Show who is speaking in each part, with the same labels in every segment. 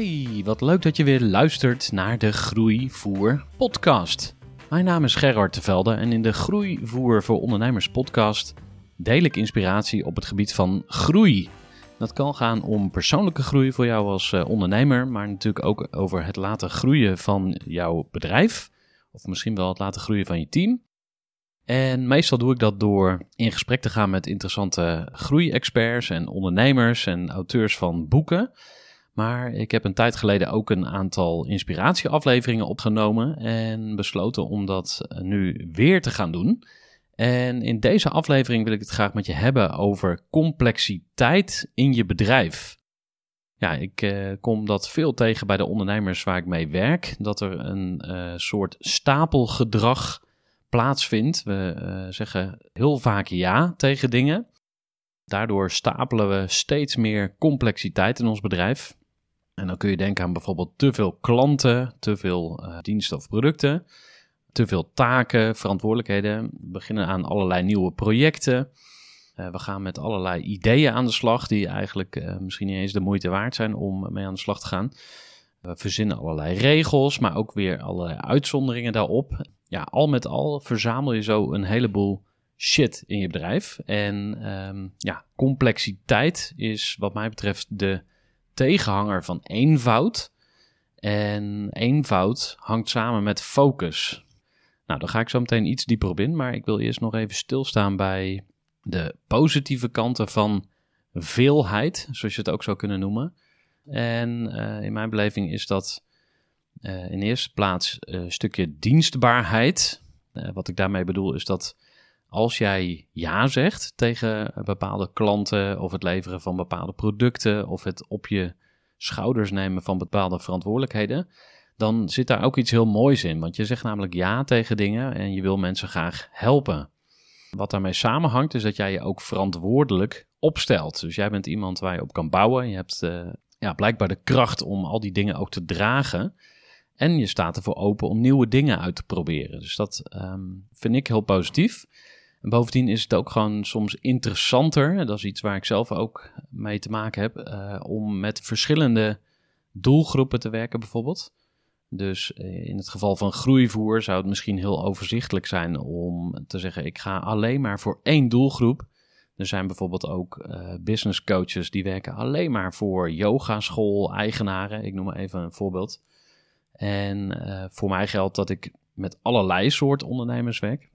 Speaker 1: Hey, wat leuk dat je weer luistert naar de Groeivoer podcast. Mijn naam is Gerard Tevelde en in de Groeivoer voor Ondernemers podcast deel ik inspiratie op het gebied van groei. Dat kan gaan om persoonlijke groei voor jou als eh, ondernemer, maar natuurlijk ook over het laten groeien van jouw bedrijf. Of misschien wel het laten groeien van je team. En meestal doe ik dat door in gesprek te gaan met interessante groeiexperts en ondernemers en auteurs van boeken. Maar ik heb een tijd geleden ook een aantal inspiratieafleveringen opgenomen en besloten om dat nu weer te gaan doen. En in deze aflevering wil ik het graag met je hebben over complexiteit in je bedrijf. Ja, ik eh, kom dat veel tegen bij de ondernemers waar ik mee werk. Dat er een uh, soort stapelgedrag plaatsvindt. We zeggen heel vaak ja tegen dingen. Daardoor stapelen we steeds meer complexiteit in ons bedrijf. En dan kun je denken aan bijvoorbeeld te veel klanten, te veel uh, diensten of producten, te veel taken, verantwoordelijkheden. We beginnen aan allerlei nieuwe projecten. Uh, we gaan met allerlei ideeën aan de slag die eigenlijk uh, misschien niet eens de moeite waard zijn om mee aan de slag te gaan. We verzinnen allerlei regels, maar ook weer allerlei uitzonderingen daarop. Ja, al met al verzamel je zo een heleboel shit in je bedrijf. En um, ja, complexiteit is wat mij betreft de tegenhanger van eenvoud. En eenvoud hangt samen met focus. Nou, daar ga ik zo meteen iets dieper op in, maar ik wil eerst nog even stilstaan bij de positieve kanten van veelheid, zoals je het ook zou kunnen noemen. En uh, in mijn beleving is dat uh, in eerste plaats een stukje dienstbaarheid. Wat ik daarmee bedoel is dat als jij ja zegt tegen bepaalde klanten of het leveren van bepaalde producten of het op je schouders nemen van bepaalde verantwoordelijkheden, dan zit daar ook iets heel moois in. Want je zegt namelijk ja tegen dingen en je wil mensen graag helpen. Wat daarmee samenhangt is dat jij je ook verantwoordelijk opstelt. Dus jij bent iemand waar je op kan bouwen. Je hebt uh, ja, blijkbaar de kracht om al die dingen ook te dragen. En je staat ervoor open om nieuwe dingen uit te proberen. Dus dat um, vind ik heel positief. En bovendien is het ook gewoon soms interessanter, dat is iets waar ik zelf ook mee te maken heb, uh, om met verschillende doelgroepen te werken bijvoorbeeld. Dus eh, in het geval van groeivoer zou het misschien heel overzichtelijk zijn om te zeggen: ik ga alleen maar voor één doelgroep. Er zijn bijvoorbeeld ook uh, business coaches die werken alleen maar voor yogaschool-eigenaren. Ik noem maar even een voorbeeld. En voor mij geldt dat ik met allerlei soort ondernemers werk.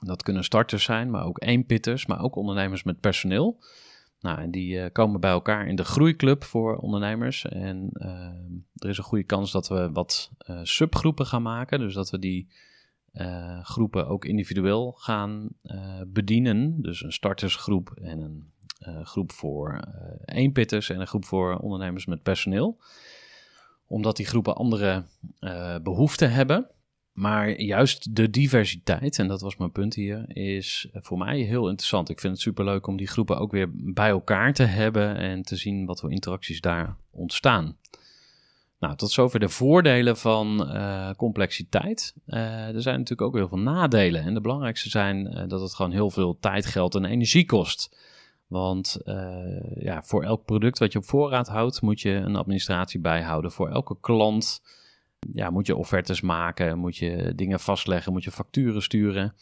Speaker 1: Dat kunnen starters zijn, maar ook eenpitters, maar ook ondernemers met personeel. Nou, en die uh, komen bij elkaar in de groeiclub voor ondernemers. En uh, er is een goede kans dat we wat uh, subgroepen gaan maken. Dus dat we die groepen ook individueel gaan bedienen. Dus een startersgroep en een groep voor eenpitters en een groep voor ondernemers met personeel. Omdat die groepen andere behoeften hebben. Maar juist de diversiteit, en dat was mijn punt hier, is voor mij heel interessant. Ik vind het superleuk om die groepen ook weer bij elkaar te hebben en te zien wat voor interacties daar ontstaan. Nou, tot zover de voordelen van uh, complexiteit. Uh, er zijn natuurlijk ook heel veel nadelen. En de belangrijkste zijn uh, dat het gewoon heel veel tijd, geld en energie kost. Want ja, voor elk product wat je op voorraad houdt, moet je een administratie bijhouden. Voor elke klant ja, moet je offertes maken, moet je dingen vastleggen, moet je facturen sturen.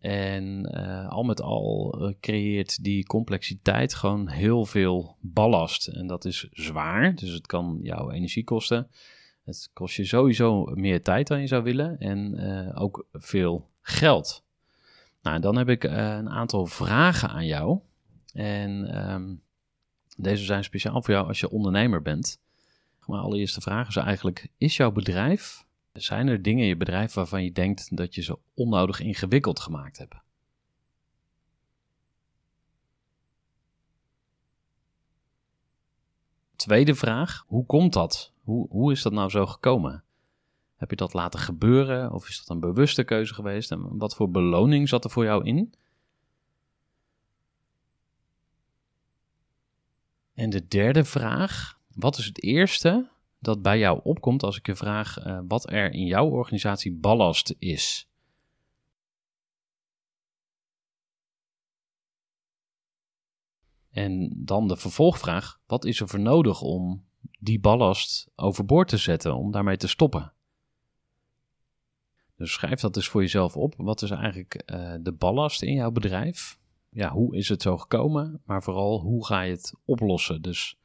Speaker 1: En eh, al met al eh, creëert die complexiteit gewoon heel veel ballast. En dat is zwaar, dus het kan jouw energie kosten. Het kost je sowieso meer tijd dan je zou willen en eh, ook veel geld. Nou, dan heb ik een aantal vragen aan jou. En ehm, deze zijn speciaal voor jou als je ondernemer bent. Maar allereerste vraag is eigenlijk: is jouw bedrijf zijn er dingen in je bedrijf waarvan je denkt dat je ze onnodig ingewikkeld gemaakt hebt? Tweede vraag, hoe komt dat? Hoe, hoe is dat nou zo gekomen? Heb je dat laten gebeuren of is dat een bewuste keuze geweest? En wat voor beloning zat er voor jou in? En de derde vraag, wat is het eerste dat bij jou opkomt als ik je vraag uh, wat er in jouw organisatie ballast is? En dan de vervolgvraag: wat is er voor nodig om die ballast overboord te zetten, om daarmee te stoppen? Dus schrijf dat eens voor jezelf op. Wat is eigenlijk uh, de ballast in jouw bedrijf? Ja, hoe is het zo gekomen? Maar vooral, hoe ga je het oplossen? Dus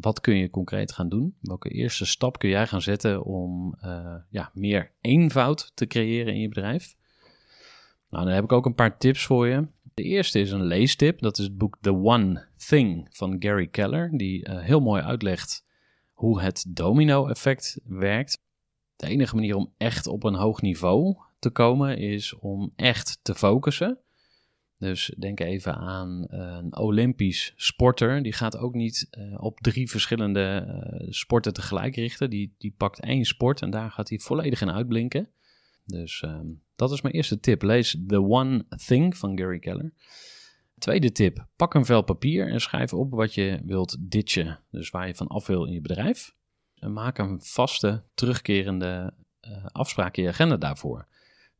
Speaker 1: wat kun je concreet gaan doen? Welke eerste stap kun jij gaan zetten om uh, ja, meer eenvoud te creëren in je bedrijf? Nou, dan heb ik ook een paar tips voor je. De eerste is een leestip. Dat is het boek The One Thing van Gary Keller, die uh, heel mooi uitlegt hoe het domino-effect werkt. De enige manier om echt op een hoog niveau te komen is om echt te focussen. Dus denk even aan eh, een Olympisch sporter. Die gaat ook niet uh, op drie verschillende uh, sporten tegelijk richten. Die, die pakt één sport en daar gaat hij volledig in uitblinken. Dus um, dat is mijn eerste tip. Lees The One Thing van Gary Keller. Tweede tip: pak een vel papier en schrijf op wat je wilt ditchen. Dus waar je van af wil in je bedrijf. En maak een vaste, terugkerende afspraak in je agenda daarvoor.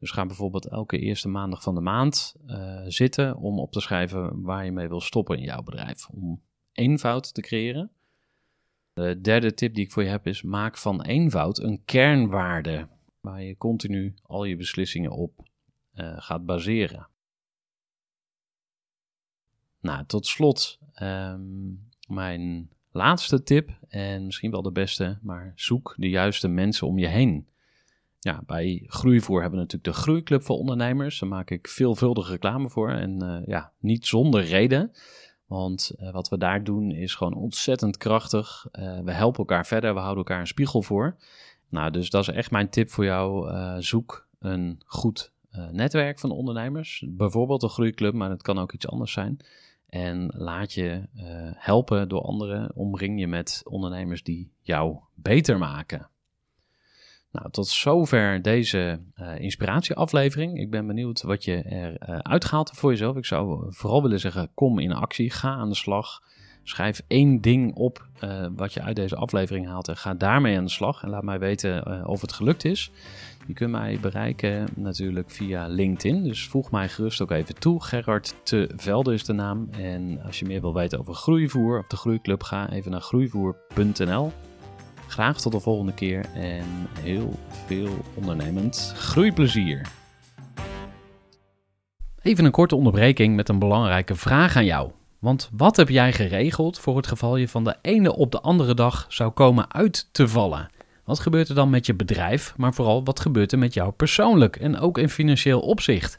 Speaker 1: Dus ga bijvoorbeeld elke eerste maandag van de maand uh, zitten om op te schrijven waar je mee wil stoppen in jouw bedrijf. Om eenvoud te creëren. De derde tip die ik voor je heb is: maak van eenvoud een kernwaarde waar je continu al je beslissingen op uh, gaat baseren. Nou, tot slot um, mijn laatste tip en misschien wel de beste, maar zoek de juiste mensen om je heen. Ja, bij Groeivoer hebben we natuurlijk de Groeiclub voor ondernemers. Daar maak ik veelvuldig reclame voor en uh, ja, niet zonder reden. Want uh, wat we daar doen is gewoon ontzettend krachtig. Uh, we helpen elkaar verder, we houden elkaar een spiegel voor. Nou, dus dat is echt mijn tip voor jou. zoek een goed netwerk van ondernemers. Bijvoorbeeld een groeiclub, maar het kan ook iets anders zijn. En laat je helpen door anderen. Omring je met ondernemers die jou beter maken. Nou, tot zover deze uh, inspiratieaflevering. Ik ben benieuwd wat je eruit uh, uitgehaald voor jezelf. Ik zou vooral willen zeggen, kom in actie, ga aan de slag. Schrijf één ding op uh, wat je uit deze aflevering haalt en ga daarmee aan de slag. En laat mij weten of het gelukt is. Je kunt mij bereiken natuurlijk via LinkedIn. Dus voeg mij gerust ook even toe. Gerard Te Velde is de naam. En als je meer wil weten over groeivoer of de groeiclub, ga even naar groeivoer.nl. Graag tot de volgende keer en heel veel ondernemend groeiplezier. Even een korte onderbreking met een belangrijke vraag aan jou. Want wat heb jij geregeld voor het geval je van de ene op de andere dag zou komen uit te vallen? Wat gebeurt er dan met je bedrijf, maar vooral wat gebeurt er met jou persoonlijk en ook in financieel opzicht?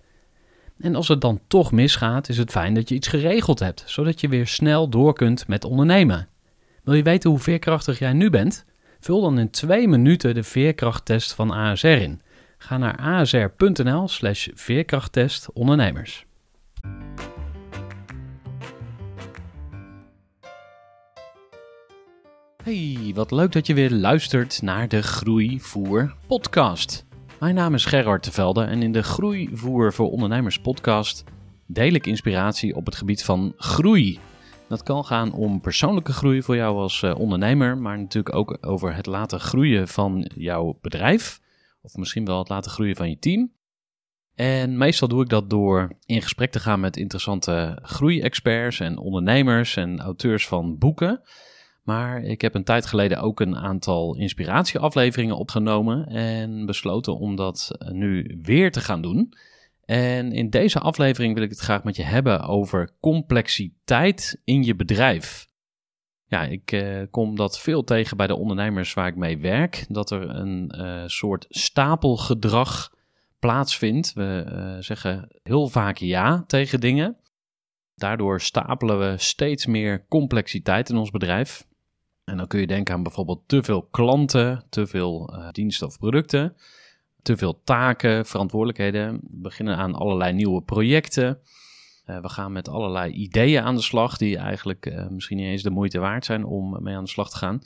Speaker 1: En als het dan toch misgaat, is het fijn dat je iets geregeld hebt, zodat je weer snel door kunt met ondernemen. Wil je weten hoe veerkrachtig jij nu bent? Vul dan in twee minuten de veerkrachttest van ASR in. Ga naar asr.nl/slash veerkrachttest ondernemers. Hey, wat leuk dat je weer luistert naar de Groeivoer podcast. Mijn naam is Gerard Tevelde en in de Groeivoer voor Ondernemers podcast deel ik inspiratie op het gebied van groei. Dat kan gaan om persoonlijke groei voor jou als eh, ondernemer, maar natuurlijk ook over het laten groeien van jouw bedrijf. Of misschien wel het laten groeien van je team. En meestal doe ik dat door in gesprek te gaan met interessante groeiexperts en ondernemers en auteurs van boeken. Maar ik heb een tijd geleden ook een aantal inspiratieafleveringen opgenomen en besloten om dat nu weer te gaan doen. En in deze aflevering wil ik het graag met je hebben over complexiteit in je bedrijf. Ja, ik eh, kom dat veel tegen bij de ondernemers waar ik mee werk. Dat er een uh, soort stapelgedrag plaatsvindt. We zeggen heel vaak ja tegen dingen. Daardoor stapelen we steeds meer complexiteit in ons bedrijf. En dan kun je denken aan bijvoorbeeld te veel klanten, te veel uh, diensten of producten, te veel taken, verantwoordelijkheden. We beginnen aan allerlei nieuwe projecten. Uh, we gaan met allerlei ideeën aan de slag die eigenlijk uh, misschien niet eens de moeite waard zijn om mee aan de slag te gaan.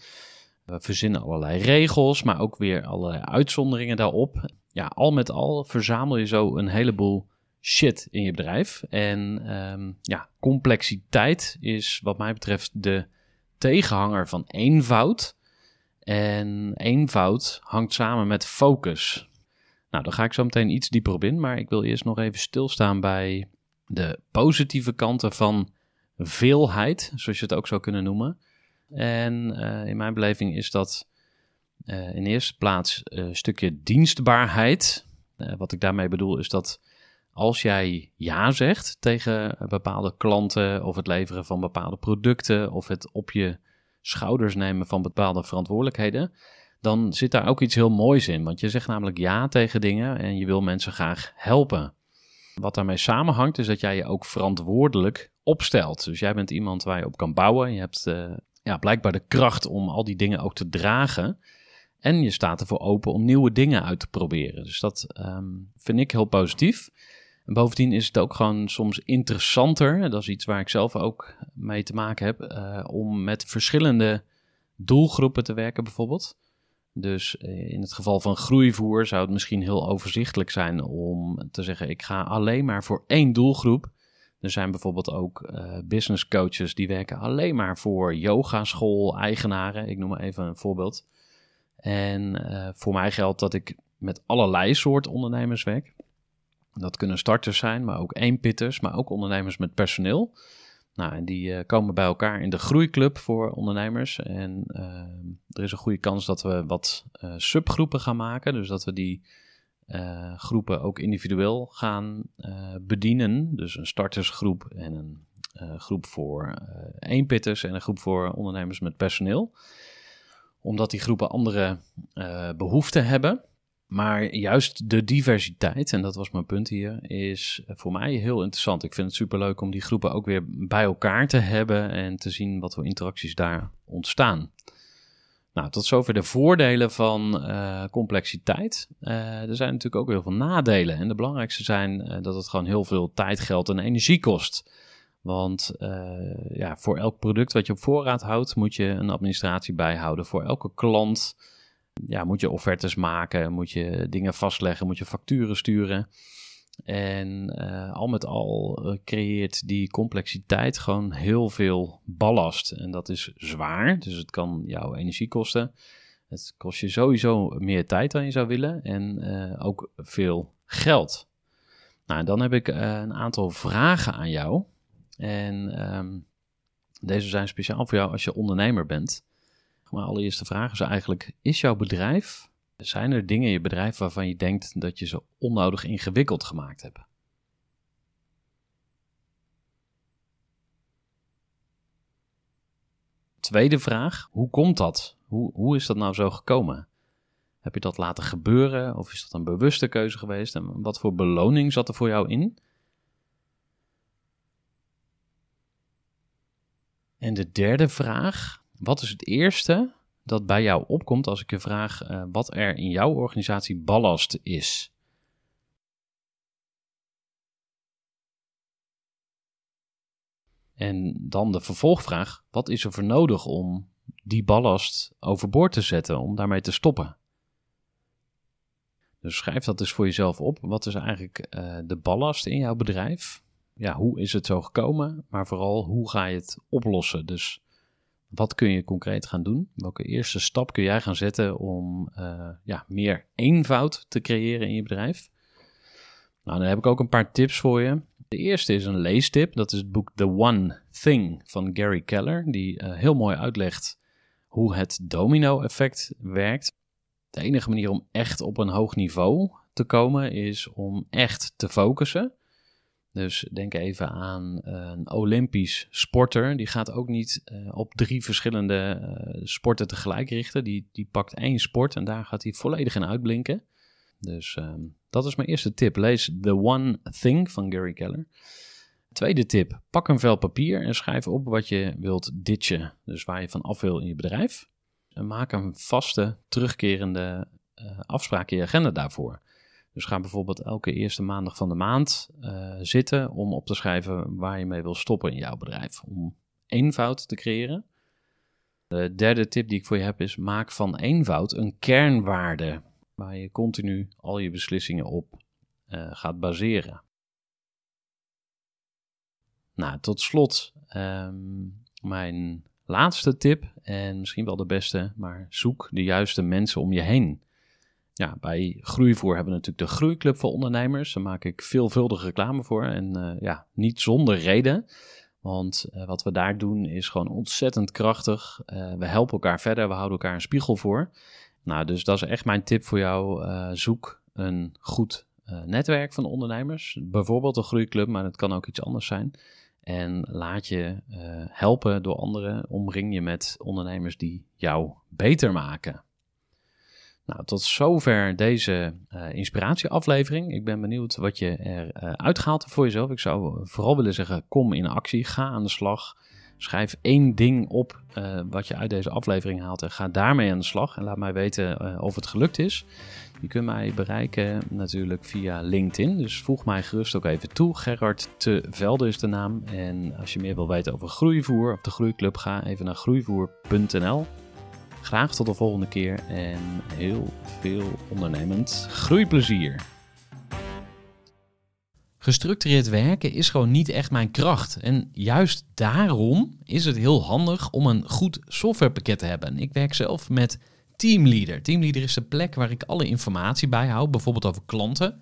Speaker 1: We verzinnen allerlei regels, maar ook weer allerlei uitzonderingen daarop. Ja, al met al verzamel je zo een heleboel shit in je bedrijf. En um, ja, complexiteit is wat mij betreft de tegenhanger van eenvoud. En eenvoud hangt samen met focus. Nou, daar ga ik zo meteen iets dieper op in, maar ik wil eerst nog even stilstaan bij de positieve kanten van veelheid, zoals je het ook zou kunnen noemen. En uh, in mijn beleving is dat uh, in eerste plaats een stukje dienstbaarheid. Wat ik daarmee bedoel is dat als jij ja zegt tegen bepaalde klanten of het leveren van bepaalde producten of het op je schouders nemen van bepaalde verantwoordelijkheden, dan zit daar ook iets heel moois in. Want je zegt namelijk ja tegen dingen en je wil mensen graag helpen. Wat daarmee samenhangt is dat jij je ook verantwoordelijk opstelt. Dus jij bent iemand waar je op kan bouwen. Je hebt uh, ja, blijkbaar de kracht om al die dingen ook te dragen. En je staat ervoor open om nieuwe dingen uit te proberen. Dus dat um, vind ik heel positief. En bovendien is het ook gewoon soms interessanter, dat is iets waar ik zelf ook mee te maken heb, uh, om met verschillende doelgroepen te werken bijvoorbeeld. Dus uh, in het geval van groeivoer zou het misschien heel overzichtelijk zijn om te zeggen: ik ga alleen maar voor één doelgroep. Er zijn bijvoorbeeld ook uh, business coaches die werken alleen maar voor yogaschool-eigenaren. Ik noem maar even een voorbeeld. En voor mij geldt dat ik met allerlei soort ondernemers werk. Dat kunnen starters zijn, maar ook eenpitters, maar ook ondernemers met personeel. Nou, en die uh, komen bij elkaar in de groeiclub voor ondernemers. En uh, er is een goede kans dat we wat uh, subgroepen gaan maken. Dus dat we die groepen ook individueel gaan bedienen. Dus een startersgroep en een groep voor eenpitters en een groep voor ondernemers met personeel. Omdat die groepen andere behoeften hebben. Maar juist de diversiteit, en dat was mijn punt hier, is voor mij heel interessant. Ik vind het superleuk om die groepen ook weer bij elkaar te hebben en te zien wat voor interacties daar ontstaan. Nou, tot zover de voordelen van uh, complexiteit. Uh, er zijn natuurlijk ook heel veel nadelen. En de belangrijkste zijn uh, dat het gewoon heel veel tijd, geld en energie kost. Want ja, voor elk product wat je op voorraad houdt, moet je een administratie bijhouden. Voor elke klant ja, moet je offertes maken, moet je dingen vastleggen, moet je facturen sturen. En uh, al met al uh, creëert die complexiteit gewoon heel veel ballast. En dat is zwaar, dus het kan jouw energie kosten. Het kost je sowieso meer tijd dan je zou willen en uh, ook veel geld. Nou, dan heb ik een aantal vragen aan jou. En um, deze zijn speciaal voor jou als je ondernemer bent. Mijn allereerste vraag is eigenlijk: is jouw bedrijf, zijn er dingen in je bedrijf waarvan je denkt dat je ze onnodig ingewikkeld gemaakt hebt? Tweede vraag: hoe komt dat? Hoe, hoe is dat nou zo gekomen? Heb je dat laten gebeuren of is dat een bewuste keuze geweest? En wat voor beloning zat er voor jou in? En de derde vraag: wat is het eerste dat bij jou opkomt als ik je vraag uh, wat er in jouw organisatie ballast is? En dan de vervolgvraag: wat is er voor nodig om die ballast overboord te zetten, om daarmee te stoppen? Dus schrijf dat dus voor jezelf op. Wat is eigenlijk uh, de ballast in jouw bedrijf? ja, hoe is het zo gekomen, maar vooral hoe ga je het oplossen. Dus wat kun je concreet gaan doen? Welke eerste stap kun jij gaan zetten om uh, ja, meer eenvoud te creëren in je bedrijf? Nou, dan heb ik ook een paar tips voor je. De eerste is een leestip. Dat is het boek The One Thing van Gary Keller, die uh, heel mooi uitlegt hoe het domino-effect werkt. De enige manier om echt op een hoog niveau te komen is om echt te focussen. Dus denk even aan een Olympisch sporter. Die gaat ook niet uh, op drie verschillende uh, sporten tegelijk richten. Die, die pakt één sport en daar gaat hij volledig in uitblinken. Dus um, dat is mijn eerste tip. Lees The One Thing van Gary Keller. Tweede tip: pak een vel papier en schrijf op wat je wilt ditchen. Dus waar je van af wil in je bedrijf. En maak een vaste, terugkerende uh, afspraak in je agenda daarvoor. Dus ga bijvoorbeeld elke eerste maandag van de maand uh, zitten om op te schrijven waar je mee wil stoppen in jouw bedrijf. Om eenvoud te creëren. De derde tip die ik voor je heb is: maak van eenvoud een kernwaarde waar je continu al je beslissingen op uh, gaat baseren. Nou, tot slot um, mijn laatste tip en misschien wel de beste, maar zoek de juiste mensen om je heen. Ja, bij Groeivoer hebben we natuurlijk de Groeiclub voor ondernemers. Daar maak ik veelvuldig reclame voor en uh, ja, niet zonder reden. Want uh, wat we daar doen is gewoon ontzettend krachtig. Uh, we helpen elkaar verder, we houden elkaar een spiegel voor. Nou, dus dat is echt mijn tip voor jou. zoek een goed netwerk van ondernemers. Bijvoorbeeld een groeiclub, maar het kan ook iets anders zijn. En laat je helpen door anderen. Omring je met ondernemers die jou beter maken. Nou, tot zover deze uh, inspiratieaflevering. Ik ben benieuwd wat je eruit uh, uitgehaald voor jezelf. Ik zou vooral willen zeggen, kom in actie, ga aan de slag. Schrijf één ding op wat je uit deze aflevering haalt en ga daarmee aan de slag. En laat mij weten of het gelukt is. Je kunt mij bereiken natuurlijk via LinkedIn. Dus voeg mij gerust ook even toe. Gerard Te Velde is de naam. En als je meer wil weten over Groeivoer of de Groeiclub, ga even naar groeivoer.nl. Graag tot de volgende keer en heel veel ondernemend groeiplezier.
Speaker 2: Gestructureerd werken is gewoon niet echt mijn kracht. En juist daarom is het heel handig om een goed softwarepakket te hebben. Ik werk zelf met Teamleader. Teamleader is de plek waar ik alle informatie bijhoud, bijvoorbeeld over klanten